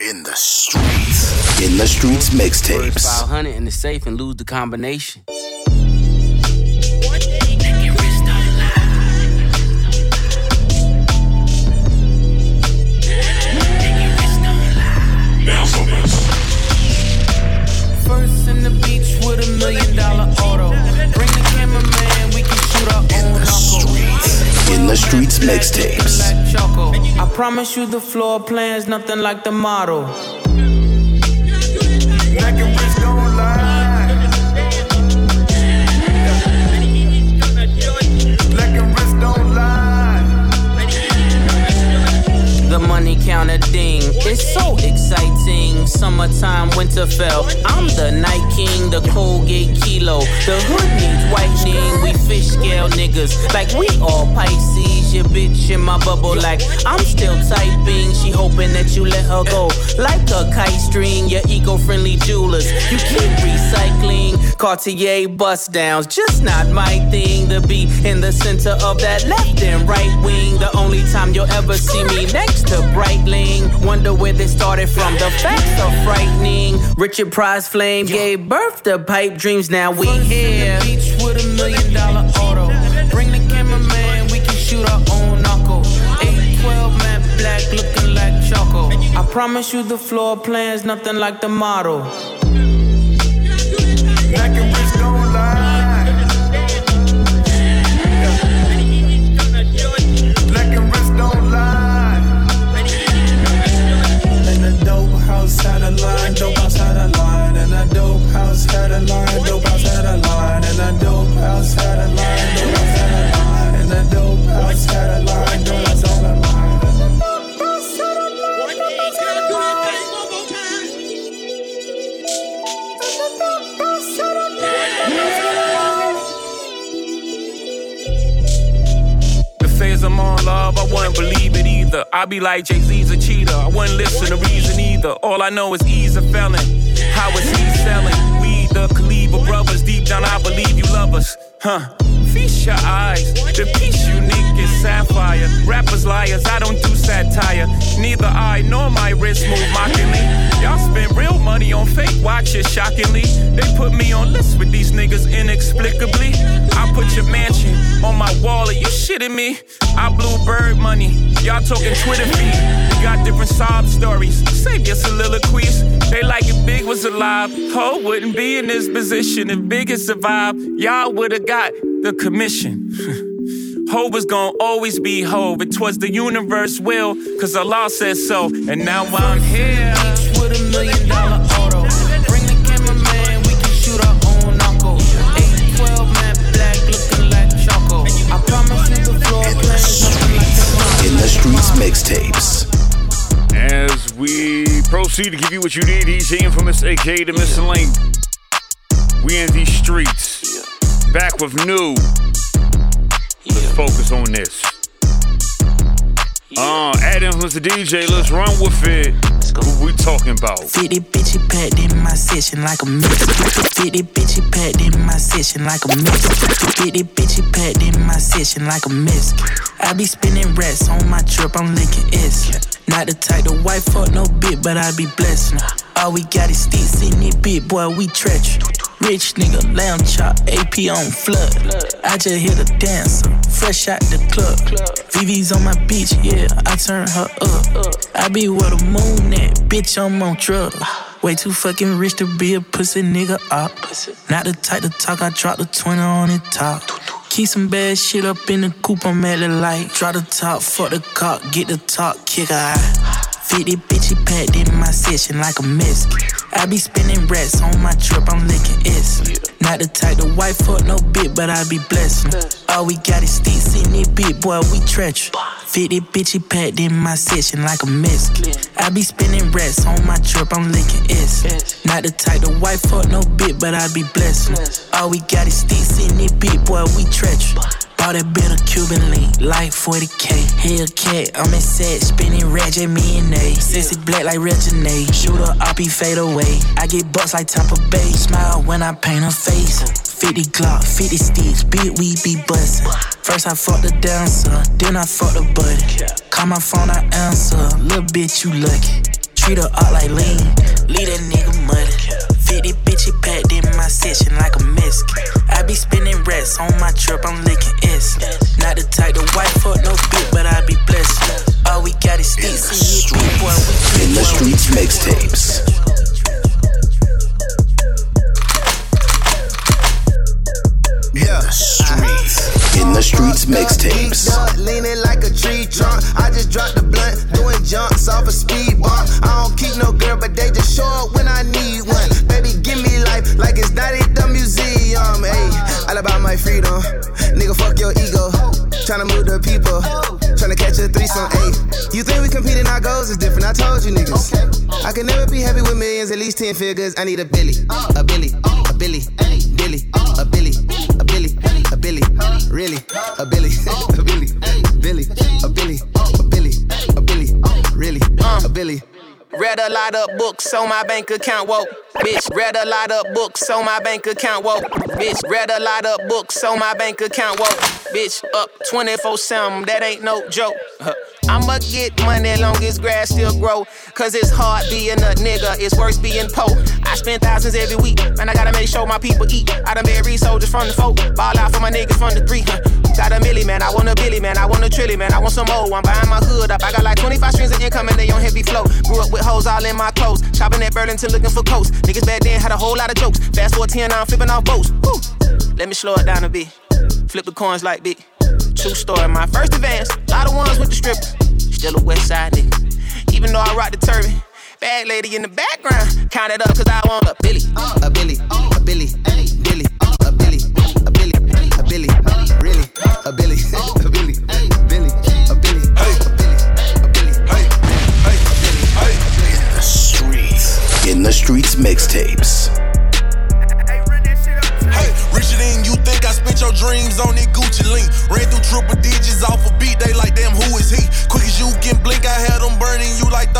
In the streets. In the streets mixtapes. 500 in the safe and lose the combination. First in the beach with a million dollar auto. The streets mixtapes. I promise you the floor plan's nothing like the model. Counter ding. It's so exciting. Summertime, Winterfell. I'm the night king, the Colgate kilo. The hood needs whitening. We fish scale niggas. Like we all Pisces. Your bitch in my bubble. Like I'm still typing. She hoping that you let her go. Like a kite string. Your eco friendly jewelers. You keep recycling. Cartier bust downs. Just not my thing to be in the center of that left and right wing. The only time you'll ever see me next to Breitling. Wonder where they started from. The facts are frightening. Richard Pryor's Flame gave birth to pipe dreams. Now we here. Beach with a million dollar auto. Bring the knuckle. 812 matte black, looking like. I promise you the floor plan's nothing like the model. Black and don't lie. Black and don't lie. And a dope house had a line, dope house had a line, and a dope house had a line, dope house had a line, and a dope house had a line, I'm on, love, I wouldn't believe it either. I be like Jay Z's a cheater. I wouldn't listen to reason either. All I know is he's a felon. How is he selling? We the Kaliba brothers. Deep down, I believe you love us. Huh. Feast your eyes. The piece unique is sapphire. Rappers liars, I don't do satire. Neither I nor my wrist move mockingly. Y'all spend real money on fake watches, shockingly. They put me on lists with these niggas inexplicably. I put your mansion on my wall. Are you shitting me? I blew bird money. Y'all talking Twitter feed. We got different sob stories. Save your soliloquies. They like if Big was alive. Hov wouldn't be in this position if Big had survived. Y'all would've got the commission. Hov was gonna always be Hov. It was the universe will, cause Allah said so. And now I'm here. with a million dollar auto. Bring the cameraman, we can shoot our own knuckle. 812 matte black, looking like choco. I promise you the floor plan's nothing like the. In the streets mixtapes. As we proceed to give you what you need, he's the infamous AK to Mr. Lane. We in these streets. Back with new. Let's focus on this. Uh, Adam was the DJ. Let's run with it. Who we talking about? 50 bitchy packed in my session like a mix. 50 bitchy packed in my session like a mix. 50 bitchy packed in my session like a mix. I be spinning rats on my trip, I'm licking S. Not the type to wife fuck no bit, but I be blessing. All we got is sticks in it, bit boy, we treacherous. Rich nigga, lamb chop, AP on flood. I just hit a dancer, fresh out the club. VV's on my beach, yeah, I turn her up. I be where the moon at, bitch, I'm on drugs. Way too fucking rich to be a pussy nigga up. Not the type to talk, I drop the 20 on the top. Keep some bad shit up in the coupe, I'm at the light. Drop the top, fuck the cop, get the top, kick her out. Ah. 50 bitchy packed in my session like a mess. I be spinning rats on my trip, I'm licking S. Not the type to wife fuck no bit, but I be blessing. All we got is sticks in it, bit boy, we treacherous. 50 bitchy packed in my session like a mess. I be spinning rats on my trip, I'm licking S. Not the type to wife fuck no bit, but I be blessing. All we got is sticks in it, bit boy, we treacherous. Bought that bit of Cuban link, like 40k. Hellcat, I'm in set, spinning ratchet, me and A. Sexy black like Regine. Shooter, I be fade away. I get bucks like Tampa Bay. Smile when I paint her face. 50 Glock, 50 sticks, big we be bustin'. First I fuck the dancer, then I fuck the buddy. Call my phone, I answer. Little bitch, you lucky. treat her out like lean. Leave that nigga money. 50 bitches packed in my section like a misc. I be spinning rats on my trip, I'm licking S. Not the type to white fuck no bitch, but I be blessed. All we got is sticks hit boy. We In the streets mixtapes. You niggas. Oh. I can never be happy with millions, at least 10 figures. I need a Billy, a oh. oh. Billy, a Billy, a Billy, a Billy, a Billy, a Billy, really, a Billy, a Billy, Billy, a Billy, a Billy, a Billy, really, a Billy. Read a lot of books on my bank account, whoa. Bitch, read a lot of books on my bank account, whoa. Bitch, read a lot of books on my bank account, whoa. Bitch, up 24 7, that ain't no joke. I'ma get money long as grass still grow. Cause it's hard being a nigga, it's worse being poor. I spend thousands every week, man, I gotta make sure my people eat. I done buried soldiers from the folk, ball out for my niggas from the three. Huh. Got a milli, man, I want a billy, man, I want a trilly, man, I want some more. I'm buying my hood up, I got like 25 strings of income and they on heavy flow. Grew up with hoes all in my clothes, shopping at Burlington looking for coats. Niggas back then had a whole lot of jokes. Fast forward 10, now I'm flipping off boats. Woo. Let me slow it down a bit. Flip the coins like big. True story, my first advance, a lot of ones with the strippers. Still a west side nigga. Even though I rock the turban. Bad lady in the background. Count it up cause I want a Billy. a Billy, a Billy, Billy, a Billy, a Billy, a Billy, really, a Billy, a Billy, Billy, a Billy, a Billy, a Billy. In the streets mixtapes. You think. I spent your dreams on that Gucci link. Ran through triple digits off a beat. They like, damn, who is he? Quick as you can blink, I had them burning you like third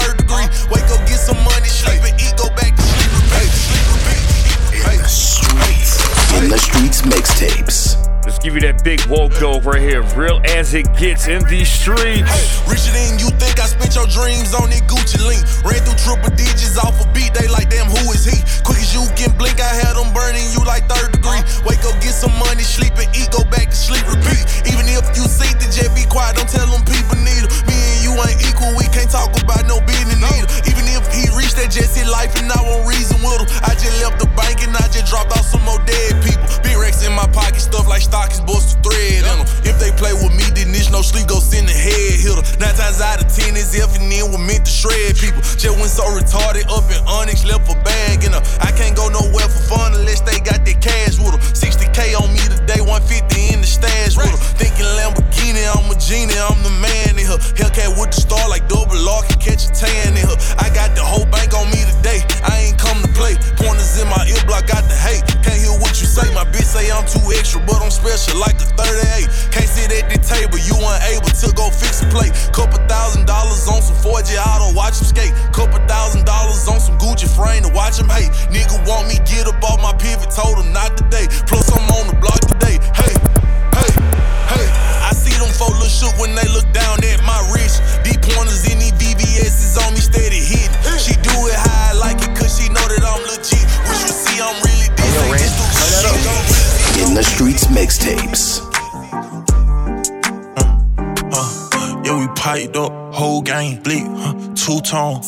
give you that big woke dog right here. Real as it gets in these streets. Richer than you think. I spent your dreams on that Gucci link. Ran through triple digits off a beat. They like, damn, who is he? Quick as you can blink, I had them burning you like third degree. Wake up, get some money, sleep and eat, go back to sleep, repeat. Even if you see the jet, be quiet, don't tell them people need her. Me you ain't equal, we can't talk about no business neither. Even if he reached that jet set life and I won't reason with him. I just left the bank and I just dropped off some more dead people. Big racks in my pocket, stuff like stockings, bust the thread in them. If they play with me, then this no sleep, go send the head hitter. Nine times out of ten, is if and then we're meant to shred people. Just went so retarded up in Onyx, left a bag in her. I can't go nowhere for fun unless they got that cash with them. 60k on me today, 150 in the stash with them. Thinking Lamborghini, I'm a genie, I'm the man in her. Hellcat with the star like double R, can catch a tan in her. I got the whole bank on me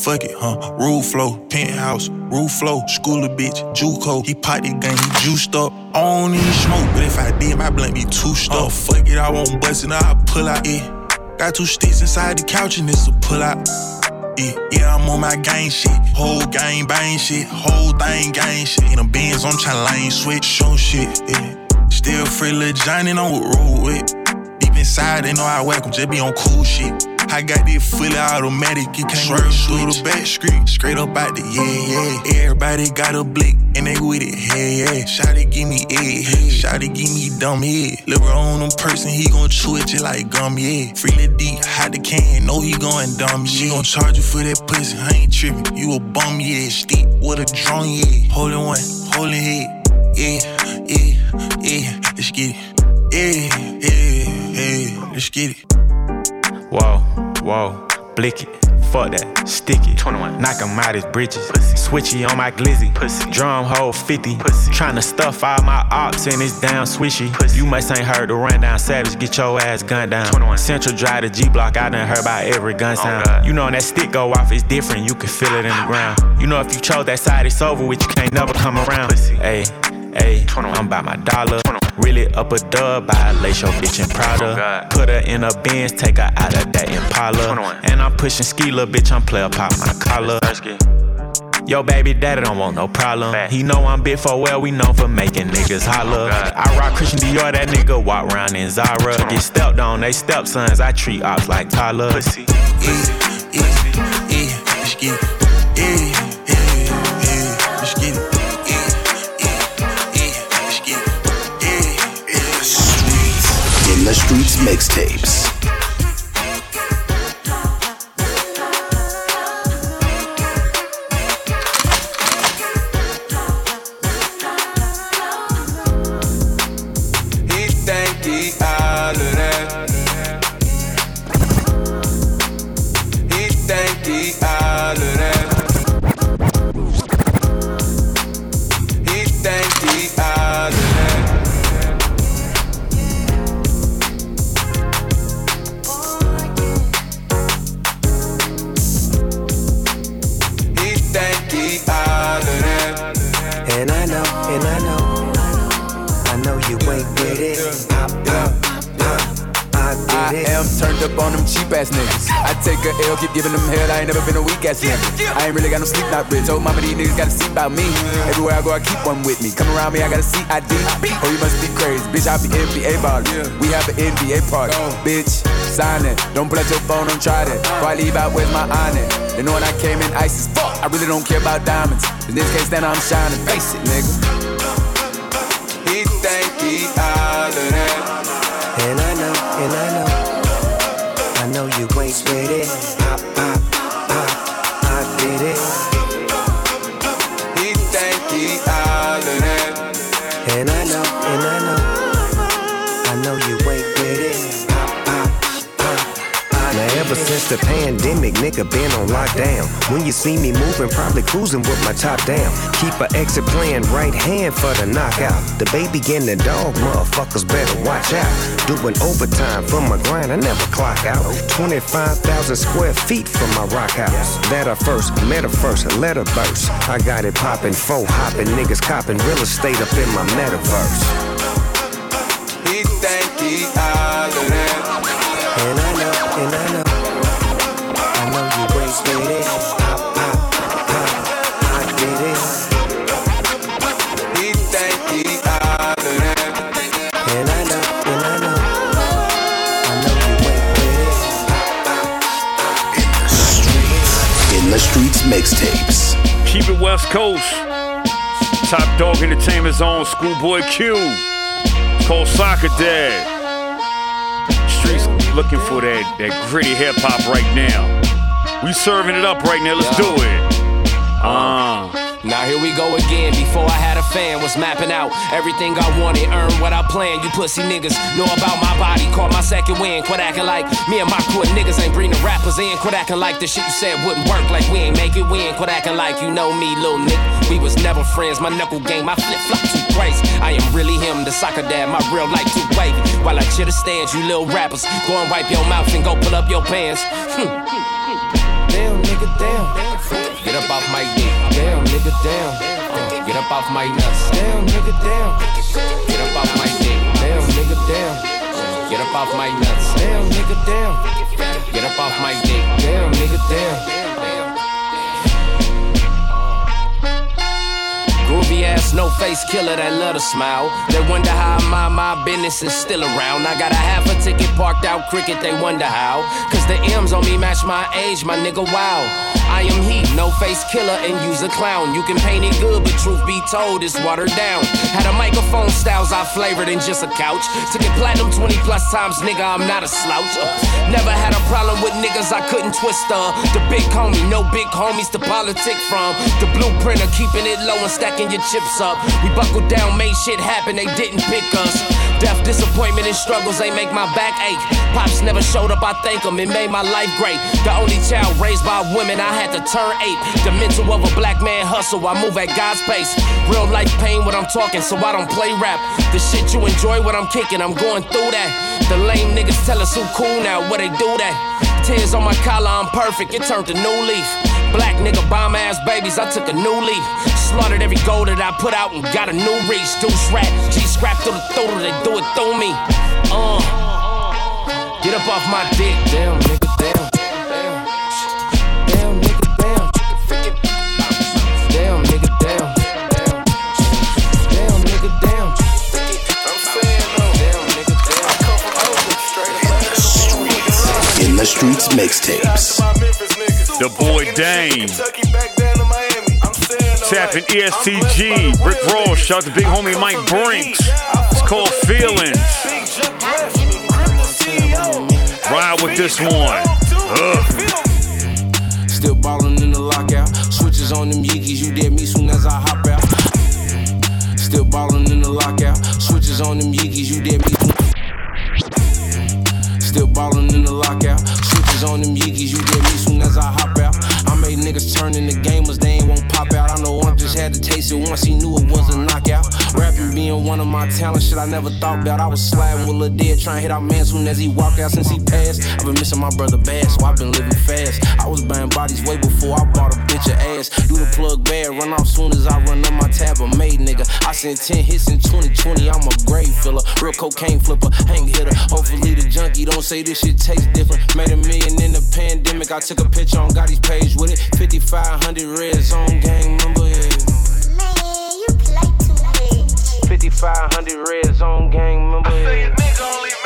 fuck it, huh? Roof flow, penthouse, roof flow, school of bitch, Juco. He piped the gang, he juiced up. I don't even smoke, but if I did, my blunt be too stuck. Oh. fuck it, I won't bust it, I pull out, yeah. Got two sticks inside the couch and it's a pull out. Yeah, yeah, I'm on my gang shit. Whole gang bang shit. Whole thing gang shit. In a Benz, I'm tryna lane switch. Show shit, yeah. Still free little Johnny, know what roll with. Deep inside, they know I whack 'em, just be on cool shit. I got this fully automatic, you can't Swerve through the back street, straight up out the yeah, yeah. Everybody got a blick, and they with it, hey, yeah. Shotty give me head, shotty give me dumb head. Liver on them person, he gon' chew it just like gum, yeah. Freely deep, hot the can, know he going dumb, She gon' charge you for that pussy, I ain't trippin'. You a bum, yeah. Steep with a drum, yeah. Holding one, holding head, yeah, yeah, yeah. Let's get it, yeah, yeah, yeah. Let's get it. Wow, whoa, blick it. fuck that. Stick it. 21. Knock him out his britches. Pussy. Switchy on my glizzy. Pussy. Drum hole 50. Pussy. Tryna stuff all my ops in this damn swishy. Pussy. You must ain't heard the rundown savage. Get your ass gunned down. 21. Central Drive to G Block. I done heard about every gun oh, sound. Oh you know when that stick go off, it's different. You can feel it in the ground. You know if you chose that side, it's over with. You can't never come around. Hey. Ayy, I'm by my dollar. Really up a dub, buy a lace your bitch in Prada. Put her in a Benz, take her out of that Impala. And I'm pushing skila, bitch, I'm player pop my collar. Yo, baby daddy don't want no problem. He know I'm big for well, we known for making niggas holler. I rock Christian Dior, that nigga walk around in Zara. Get stepped on, they stepsons, I treat ops like toddlers. Pussy. Pussy. Pussy. The Streets mixtapes. Giving them hell, I ain't never been a weak ass nigga. I ain't really got no sleep, not rich. Told mama these niggas gotta see about me. Everywhere I go, I keep one with me. Come around me, I got a CID. Oh, you must be crazy. Bitch, I be NBA ball. We have an NBA party. Bitch, sign it. Don't pull out your phone, don't try that. Before I leave out, where's my honor? They know when I came in, ice as fuck. I really don't care about diamonds. In this case, then I'm shining. Face it, nigga. He think he all of. And I know, and I know. You with it. Since the pandemic, nigga been on lockdown. When you see me moving, probably cruising with my top down. Keep a exit plan, right hand for the knockout. The baby getting the dog, motherfuckers better watch out. Doing overtime from my grind, I never clock out. 25,000 square feet from my rock house. That a first, met first, letter burst. I got it popping, four hopping, niggas copping real estate up in my metaverse. He think he Schoolboy Q. Called Soccer Dad. Streets looking for that, that gritty hip hop right now. We serving it up right now. Let's do it. Uh. Now here we go again. Before I had a fan, was mapping out everything I wanted, earn what I planned. You pussy niggas know about my body, caught my second win. Quit acting like me and my crew niggas ain't bring the rappers in. Quit acting like the shit you said wouldn't work, like we ain't make it win. Quit acting like you know me, little nigga. We was never friends. My knuckle game, my flip flop too crazy. I am really him, the soccer dad. My real life too wavy. While I chitter stands, you little rappers, go and wipe your mouth and go pull up your pants. Hmm nigga, damn. Get up off my dick, damn, nigga, damn. Uh, get up off my nuts, damn, nigga, damn. Get up off my dick, damn, nigga, damn. Get up off my nuts, damn, nigga, damn. Get up off my dick, damn, nigga, damn. Groovy ass, no face killer that let her smile. They wonder how my my business is still around. I got a half a ticket parked out cricket, they wonder how. Cause the M's on me match my age, my nigga, wow. I am he, no face killer and use a clown. You can paint it good, but truth be told, it's watered down. Had a microphone styles I flavored in just a couch. To get platinum 20 plus times, nigga, I'm not a slouch. Uh, never had a problem with niggas I couldn't twist. Uh, the big homie, no big homies to politic from. The blueprint of keeping it low and stacking your chips up. We buckled down, made shit happen, they didn't pick us. Death, disappointment, and struggles, they make my back ache. Pops never showed up, I thank them, it made my life great. The only child raised by women, I had to turn eight. The mental of a black man hustle, I move at God's pace. Real life pain when I'm talking, so I don't play rap. The shit you enjoy when I'm kicking, I'm going through that. The lame niggas tell us who cool now, where they do that. Tears on my collar, I'm perfect, it turned to new leaf. Black nigga bomb ass babies, I took a new leaf. Slaughtered every goal that I put out and got a new reach. Deuce rat, G scrap through the throat, they do it through me. Uh, get up off my dick, damn nigga, damn. Streets mixtapes. The boy Dame. Tapping ESTG. Rick Ross. Shout out to big homie Mike Brinks. It's called Feelings. Ride with this one. Ugh. Still ballin' in the lockout. Switches on them Yeekys, you dead me soon as I hop out. Still ballin' in the lockout. Switches on them Yeekys, you dead me. Still ballin' in the lockout. On them Yeekys, you get me soon as I hop out. Made niggas turn into gamers, they ain't won't pop out. I know one just had to taste it once he knew it was a knockout. Rapping being one of my talents, shit I never thought about. I was sliding with Lil Dead, trying to hit our man soon as he walked out since he passed. I've been missing my brother bad, so I've been living fast. I was buying bodies way before I bought a bitch of ass. Do the plug bad, run off soon as I run up my tab. A made nigga. I sent 10 hits in 2020, I'm a grave filler. Real cocaine flipper, hang hitter. Hopefully the junkie don't say this shit tastes different. Made a million in the pandemic, I took a picture on Gotti's page with it. 5500 red zone gang member, yeah. 5500 red zone gang member. I say a nigga only mad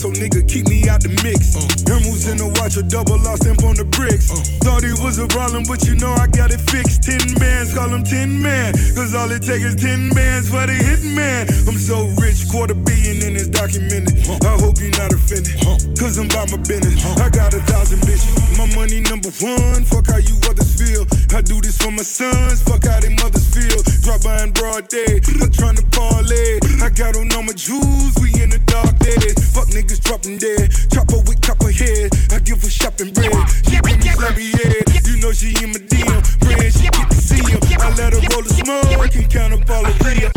so nigga a double lost stamp on the bricks. Uh. Thought it was a problem, but you know I got it fixed. Ten bands, call them ten man. Cause all it takes is ten bands for the hit man. I'm so rich, quarter billion in this documented. Uh. I hope you're not offended. Uh. Cause I'm by my business. I got a thousand bitches. My money number one, fuck how you others feel. I do this for my sons, fuck how they mothers feel. Drop by in broad day, I'm trying to parlay. I got on all my jewels, we in the dark days. Fuck niggas dropping dead, chopper with copper head. I give her shopping bread, she give me slabby head. You know she in my DM, praying she get to see him. I let her roll the smoke and count up all the real.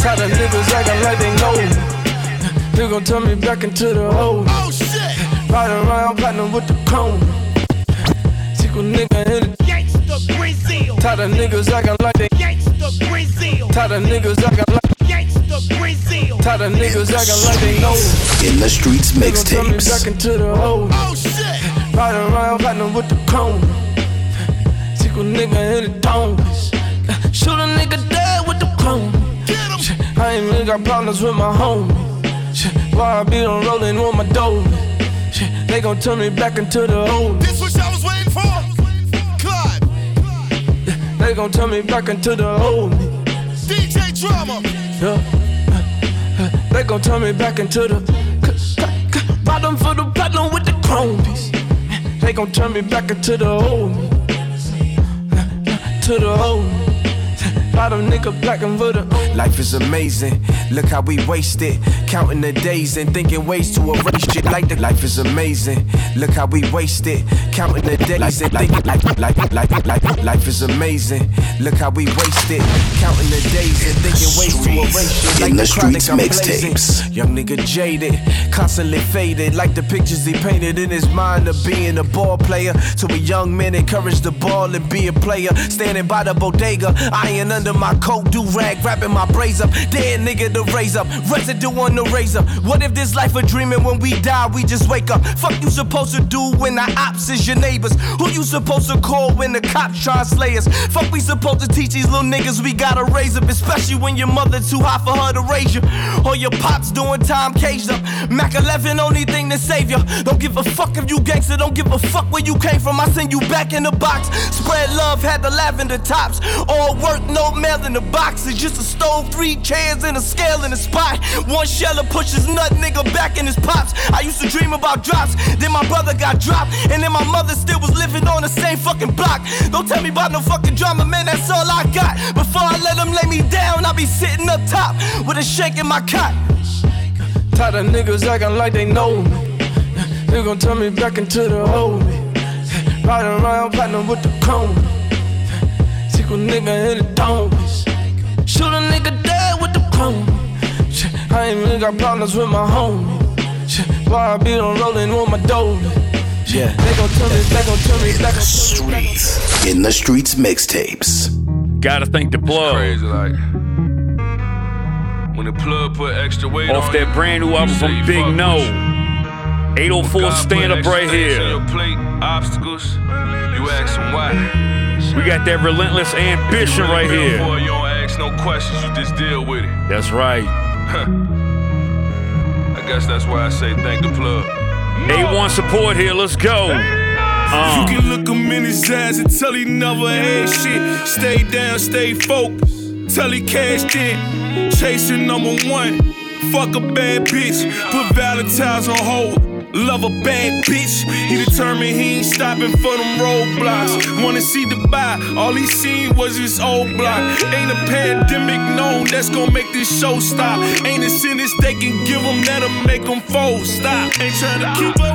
Tell the niggas acting like they know me. They gon' turn me back into the old. Oh shit! Ride around platinum with the cone. Chico nigga in the Gangsta Brazil. Tell the niggas acting like they Gangsta Brazil. Tell the niggas acting like Gangsta Brazil. Tell the niggas acting like they know. In the streets They gon' me mixtapes. back into the old. Oh shit! Ride around platinum with the cone. Chico nigga in the domes. Shoot a nigga dead with the cone. I ain't really got problems with my homie. Why I be on rolling on my dough? Shit, They gon' turn me back into the old. They gon' turn me back into the old me. DJ Drama. Yeah. They gon' turn me back into the bottom for the platinum with the chrome piece. They gon' turn me back into the old me. To the old me. Bottom nigga black and for the Life is amazing. Look how we waste it, counting the days and thinking ways to erase shit. Like the life is amazing. Look how we waste it, counting the days and thinking like like like like life is amazing. Look how we waste it, counting the days and thinking ways to erase shit. Like In the streets mixtapes. Young nigga jaded, constantly faded, like the pictures he painted in his mind of being a ball player. To a young man, encourage the ball and be a player. Standing by the bodega, iron under my coat, do rag, wrapping my braids up. Dead nigga raise up, residue on the razor. What if this life a dream and when we die, we just wake up? Fuck you supposed to do when the ops is your neighbors? Who you supposed to call when the cops try to slay us? Fuck we supposed to teach these little niggas we gotta raise up, especially when your mother too high for her to raise you. Or your pops doing time caged up. Mac 11, only thing to save you. Don't give a fuck if you gangster, don't give a fuck where you came from. I send you back in the box. Spread love, had the lavender tops. All work, no mail in the box. It's just a stove, three chairs, and a scale in the spot. One sheller pushes nut nigga back in his pops. I used to dream about drops, then my brother got dropped, and then my mother still was living on the same fucking block. Don't tell me about no fucking drama, man, that's all I got. Before I let them lay me down, I be sitting up top with a shake in my cot. Tired of niggas acting like they know me. They gon' turn me back into the old me. Riding around platinum with the chrome. Secret nigga in the dome. Shoot a nigga dead with the chrome. Shit, I ain't really got problems with my homie. Why I be on rolling with my dolly. Yeah, they gon' turn me, they gon' turn me, they gon' turn me. Streets. In the Streets mixtapes. Gotta thank the plug. Crazy, like when the plug put extra weight Off on that you, brand new you album from Big fuck No. 804 God stand up right extra things on here. your plate, obstacles. You ask them why. We got that relentless ambition right here. boy, you don't ask no questions, you just deal with it. That's right. I guess that's why I say thank the plug. A1 support here. Let's go. Uh. You can look him in his eyes and tell he never had shit. Stay down, stay focused. Tell he cashed in. Chasing number one. Fuck a bad bitch. Put Valentine's on hold. Love a bad bitch. He determined he ain't stopping for them roadblocks. Wanna see Dubai. All he seen was his old block. Ain't a pandemic known that's gonna make this show stop. Ain't a sentence they can give him that'll make them fold. Stop. Ain't trying to keep up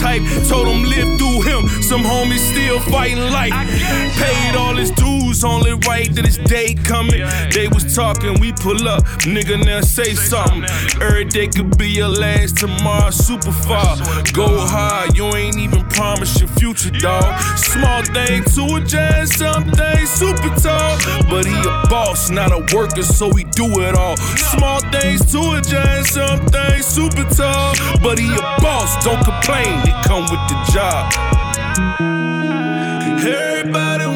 hype. Told him live through him. Some homies still fighting life. Paid all his dues, only right that his day coming. They was talking, we pull up. Nigga, now say something. Every day could be your last, tomorrow super far. Go hard, you ain't even promised your future, dog. Small thing to a giant, something super tall. But he a boss, not a worker, so he do it all. Small things to a giant, something super tall. But he a boss, don't complain, it come with the job. Everybody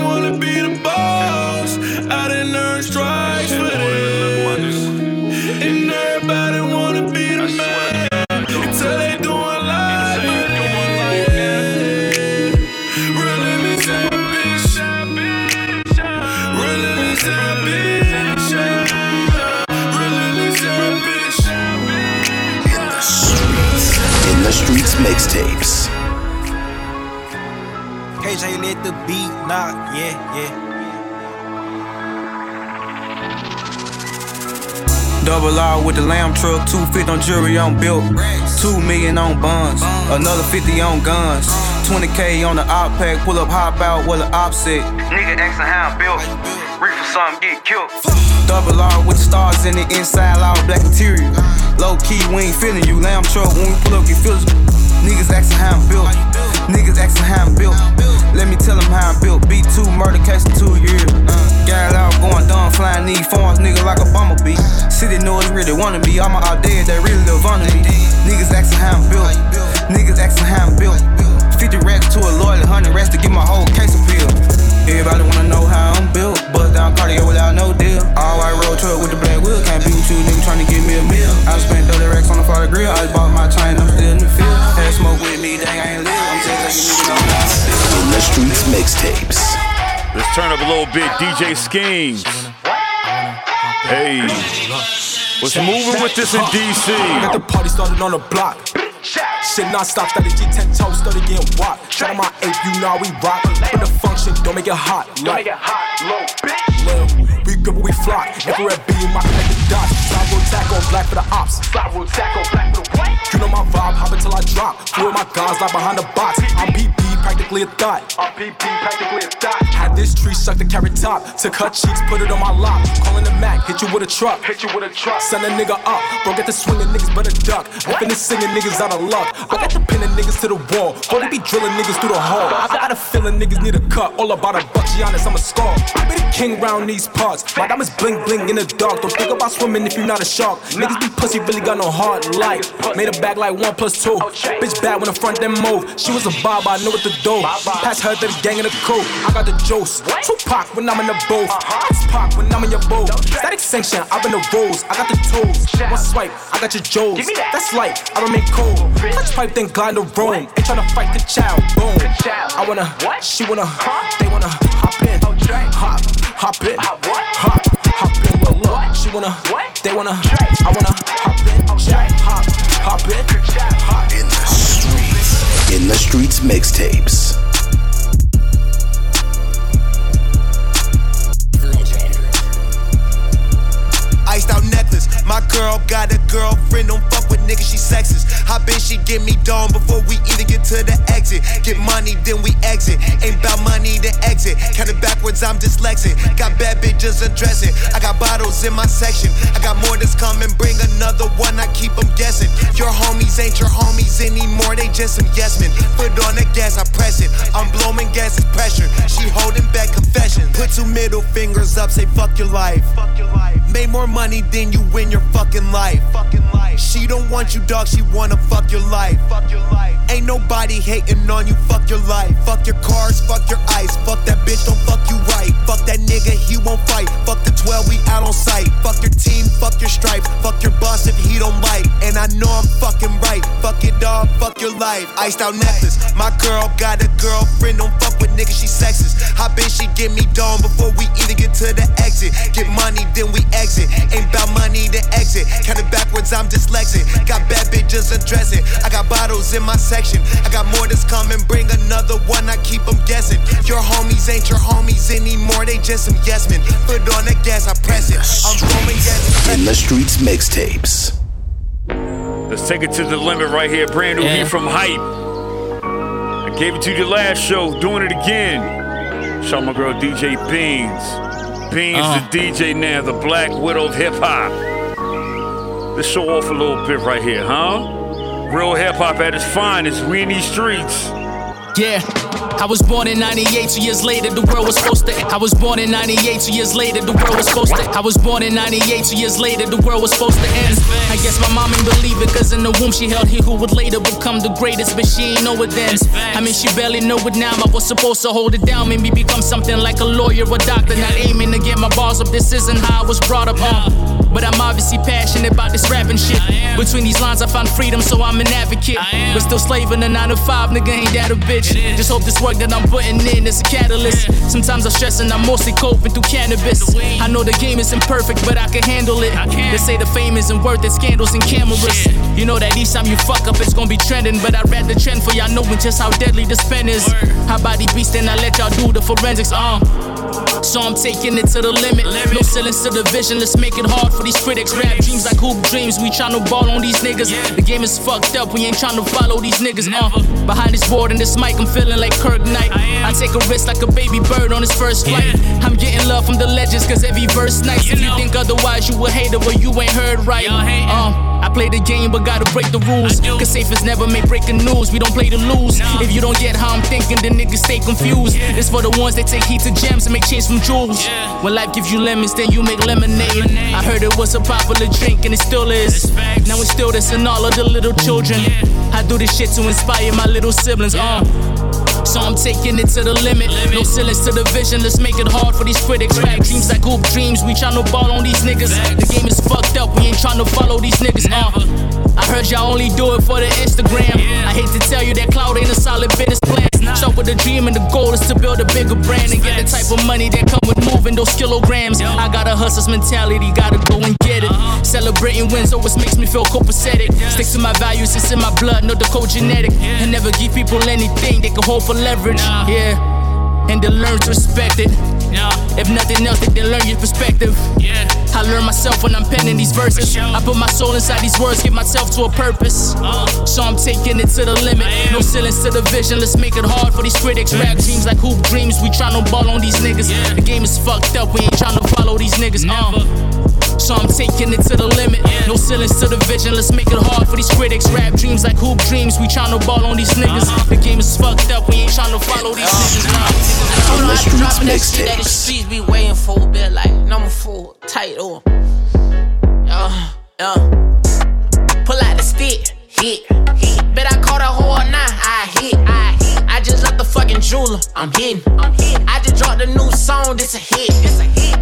KJ let the beat knock, yeah, yeah. Double R with the lamb truck, 250 on jewelry on built, 2 million on buns, another 50 on guns, 20k on the op pack, pull up, hop out, what the opposite. Nigga asking how I'm built, reach for something, get killed. Double R with the stars in the inside, all black interior. Low key, we ain't feeling you. Lamb truck, when we pull up, get feels. Niggas asking how I'm built. Niggas asking how I'm built. Let me tell them how I'm built. B2 murder case two years. Uh, got out going dumb, flying these phones, nigga like a bomber bumblebee. City knows really wanna be. All my out dead, they really live under me. Niggas asking how I'm built. Niggas asking how I'm built. 50 racks to a loyal, 100 racks to get my whole case appeal. Everybody wanna know how I'm built. Bust down cardio without no deal. All white road truck with the black wheel. Can't be with you, nigga, tryna give me a meal. I spent 30 racks on the fire grill. I just bought my chain, I'm still in the field. Had smoke with me, dang, I ain't live. I'm just letting you niggas know how I'm. In the streets mixtapes. Let's turn up a little bit. DJ Schemes. Hey. What's moving with this in DC? Got the party started on the block. Shit non-stop, started G10 toes, started getting wop. Shout out my ape, you know how we rock. But the function, don't make it hot. Don't make it hot, low, bitch. We good, but we fly. Everywhere B, my connected dots. Slide roll tackle, black for the ops. Slide roll tackle, black for the what? You know my vibe, hop until I drop. Four of my guys lie behind the box. I'm PP, practically a thought. I'm PP, practically a thought. Had this tree suck the carrot top. Took her cheeks, put it on my lap. Calling the Mac, hit you with a truck. Hit you with a truck. Send a nigga up. Bro, get the swinging, niggas better duck. I'm finna singing niggas out of luck. I got the pinning niggas to the wall. They be drilling niggas through the hall. I got a feeling niggas need a cut. All about a buck, Giannis, I'm a scar. I be the king round these parts. My diamonds bling bling in the dark. Don't think about swimming if you're not a shark. Niggas be pussy, really got no heart. Like, made a bag like one plus two. Bitch bad when the front them move. She was a bob, I know what to do. Pass her to the gang in the crew. I got the juice. Tupac when I'm in the booth. It's Pac when I'm in your booth. Static sanction, I've been the rules. I got the tools. One swipe, I got your jewels. That's light, I remain cool. Touch pipe, then glide the room. Ain't tryna fight the child. Boom. I wanna, she wanna, they wanna hop in. Hop, hop in. Look. Wanna, they wanna, I wanna hop in. Hop, hop in. Hop in the streets. In the streets mixtapes. Iced out necklace. My girl got a girlfriend, don't fuck with niggas, she sexist. I bet she get me done before we even get to the exit. Get money, then we exit. Ain't about money to exit. Count it backwards, I'm dyslexic. Got bad bitches addressing. I got bottles in my section. I got more that's coming, bring another one, I keep them guessing. Your homies ain't your homies anymore, they just some yes men. Foot on the gas, I press it. I'm blowing gas, it's pressure. She holding back confession. Put two middle fingers up, say fuck your life. Fuck your life. Made more money than you win your fucking life. Fucking life. She don't want you, dog. She wanna fuck your life. Fuck your life. Ain't nobody hating on you. Fuck your life. Fuck your cars. Fuck your ice. Fuck that bitch. Don't fuck you right. Fuck life. Iced out necklace. My girl got a girlfriend. Don't fuck with niggas. She sexist. I bet she get me done before we even get to the exit. Get money, then we exit. Ain't about money to exit. Count it backwards, I'm dyslexic. Got bad bitches addressing. I got bottles in my section. I got more that's coming, bring another one, I keep them guessing. Your homies ain't your homies anymore, they just some yes men. Foot on the gas, I press it. I'm blowing gas. In the streets mixtapes. Let's take it to the limit right here. Brand new heat from Hype. I gave it to you the last show, doing it again. Shout my girl DJ Beans. Beans, Uh. the DJ now, the Black Widow of hip hop. Let's show off a little bit right here, huh? Real hip hop at its finest. We in these streets. Yeah. I was born in 98, two years later the world was supposed to I was born in 98, two years later the world was supposed to I was born in 98, two years later the world was supposed to end I guess my mom ain't believe it cause in the womb she held he who would later become the greatest But she ain't know it then I mean she barely know it now I was supposed to hold it down Made me become something like a lawyer or doctor Not aiming to get my balls up, this isn't how I was brought up uh. But I'm obviously passionate about this rapping shit Between these lines I found freedom so I'm an advocate But still slaving a 9 to 5 nigga ain't that a bitch Just hope this work that I'm putting in is a catalyst. Sometimes I'm stressing, I'm mostly coping through cannabis. I know the game isn't perfect, but I can handle it. They say the fame isn't worth it, scandals and cameras. You know that each time you fuck up, it's gonna be trending. But I'd rather trend for y'all knowing just how deadly this pen is. How body beast, then I let y'all do the forensics. Uh. So I'm taking it to the limit. No ceilings to the vision, let's make it hard for these critics. Rap dreams like hoop dreams, we tryna ball on these niggas. The game is fucked up, we ain't tryna follow these niggas. Uh. Behind this board and this mic, I'm feeling like Kirk Knight. I take a risk like a baby bird on his first flight. I'm getting love from the legends, cause every verse nice. If you think otherwise, you a hater, but you ain't heard right. I play the game, but gotta break the rules. Cause safe is never make breaking news. We don't play to lose. If you don't get how I'm thinking, then niggas stay confused. It's for the ones that take heat to gems and make change from jewels. When life gives you lemons, then you make lemonade. I heard it was a popular drink, and it still is. Now it's still this in all of the little children. I do this shit to inspire my little siblings. Uh. So I'm taking it to the limit. No ceilings to the vision. Let's make it hard for these critics. Rap dreams like hoop dreams. We tryna ball on these niggas. The game is fucked up. We ain't tryna follow these niggas. Uh. I heard y'all only do it for the Instagram. I hate to tell you that cloud ain't a solid business plan. Start with a dream and the goal is to build a bigger brand and get the type of money that come with moving those kilograms. I got a hustler's mentality, gotta go and get it. Celebrating wins always makes me feel copacetic. Stick to my values, it's in my blood, no the code genetic. And never give people anything they can hold for leverage. Yeah, and then learn to respect it. If nothing else, they can learn your perspective. Yeah. I learn myself when I'm penning these verses. I put my soul inside these words, give myself to a purpose. So I'm taking it to the limit. No ceilings to the vision, let's make it hard for these critics. Rap dreams like hoop dreams, we tryna ball on these niggas. The game is fucked up, we ain't tryna follow these niggas. Uh. So I'm taking it to the limit. No ceilings to the vision, let's make it hard for these critics. Rap dreams like hoop dreams, we tryna ball on these niggas. The game is fucked up, we ain't tryna follow these niggas. Nah. On the streets That mixtapes. streets be waiting for a bit like number four, tight or yeah, yeah. Pull out the stick, hit, hit. Bet I caught a whole nine, I hit, I hit. I just left the fucking jeweler, I'm hitting, I'm hitting. I just dropped a new song, this a hit, it's a hit.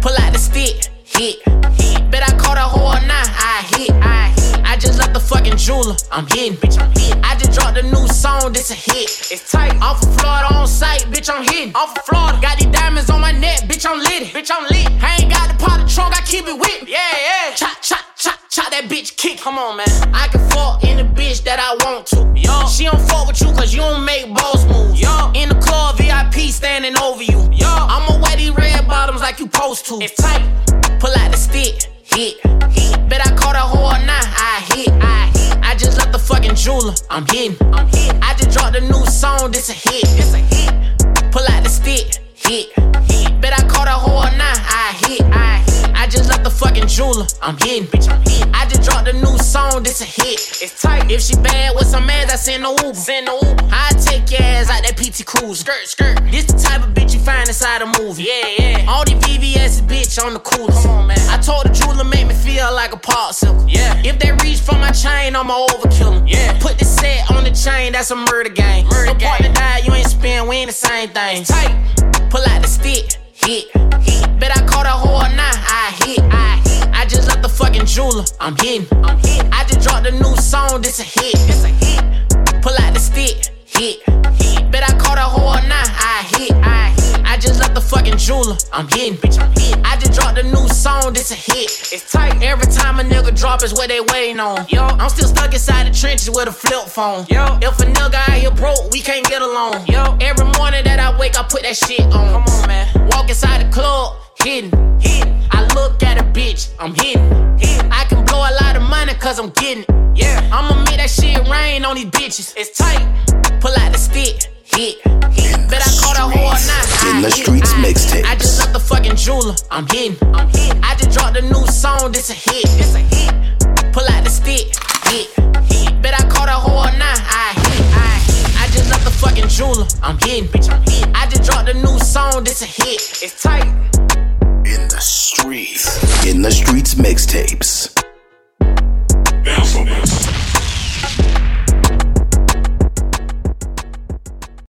Pull out the stick, hit, hit. Bet I caught a whole nine, I hit, I hit. I just left the fucking jeweler, I'm hitting, bitch, I'm hitting. I just dropped a new song, this a hit, it's tight. Off of Florida on site, bitch, I'm hitting. Off of Florida, got these diamonds on my neck, bitch, I'm lit, bitch, I'm lit. I ain't got the pot of trunk, I keep it with me. Yeah, yeah. Chop, chop, chop, chop that bitch kick. Come on, man. I can fall in any bitch I want to. Yo. She don't fuck with you cause you don't make boss moves. Yo. In the club, VIP standing over you. Yo. I'ma wear these red bottoms like you supposed to. It's tight. Pull out the stick. Hit. Hit. Bet I caught a whole nine. I hit. I hit. I just left the fucking jeweler. I'm hitting. I'm hitting. I just dropped a new song. This a hit. It's a hit. Pull out the stick. Hit. Hit. Bet I caught a whole nine. I hit. I hit. I just left the fucking jeweler. I'm hitting. Bitch, I'm hitting. I just dropped a new song. This a hit. It's tight. If she bad with some ass, I send no Uber. Send no Uber. I take your ass out that PT Cruise. Skirt, skirt. This the type of bitch you find inside a movie. Yeah, yeah. All these VVS bitch on the coolest. Come on, man. I told the jeweler make me feel like a popsicle. Yeah. If they reach for my chain, I'ma overkill 'em. Yeah. Put the set on the chain, that's a murder game. Murder no partner died, you ain't spin, we ain't the same thing. Tight. Pull out the stick. Hit. Hit. Bet I caught a whole nine. I hit. I hit. I just left the fucking jeweler. I'm hitting. I'm hitting. I just dropped a new song. This a hit. It's a hit. Pull out the stick. Hit. Hit. Bet I caught a whole nine. I hit. I hit. I just left the fucking jeweler. I'm hitting. Bitch, I'm hitting. This a hit. It's tight. Every time a nigga drop is what they waiting on. Yo, I'm still stuck inside the trenches with a flip phone. Yo, if a nigga out here broke, we can't get along. Yo, every morning that I wake, I put that shit on. Come on, man. Walk inside the club, hidden, hidden. I look at a bitch, I'm hidden, hidden. I can blow a lot of money cause I'm getting. Yeah, I'ma make that shit rain on these bitches. It's tight. Pull out the stick, hit. Bet I caught a whore now. In the streets mixtape. I just left the fucking jeweler. I'm hitting. I just dropped a new song. This a hit. It's a hit. Pull out the stick. Hit. Bet I caught a whore now. I hit. I hit. I just left the fucking jeweler. I'm hitting. Bitch, I'm hitting. I just dropped a new song. This a hit. It's tight. In the streets. In the streets mixtapes. Bounce on this.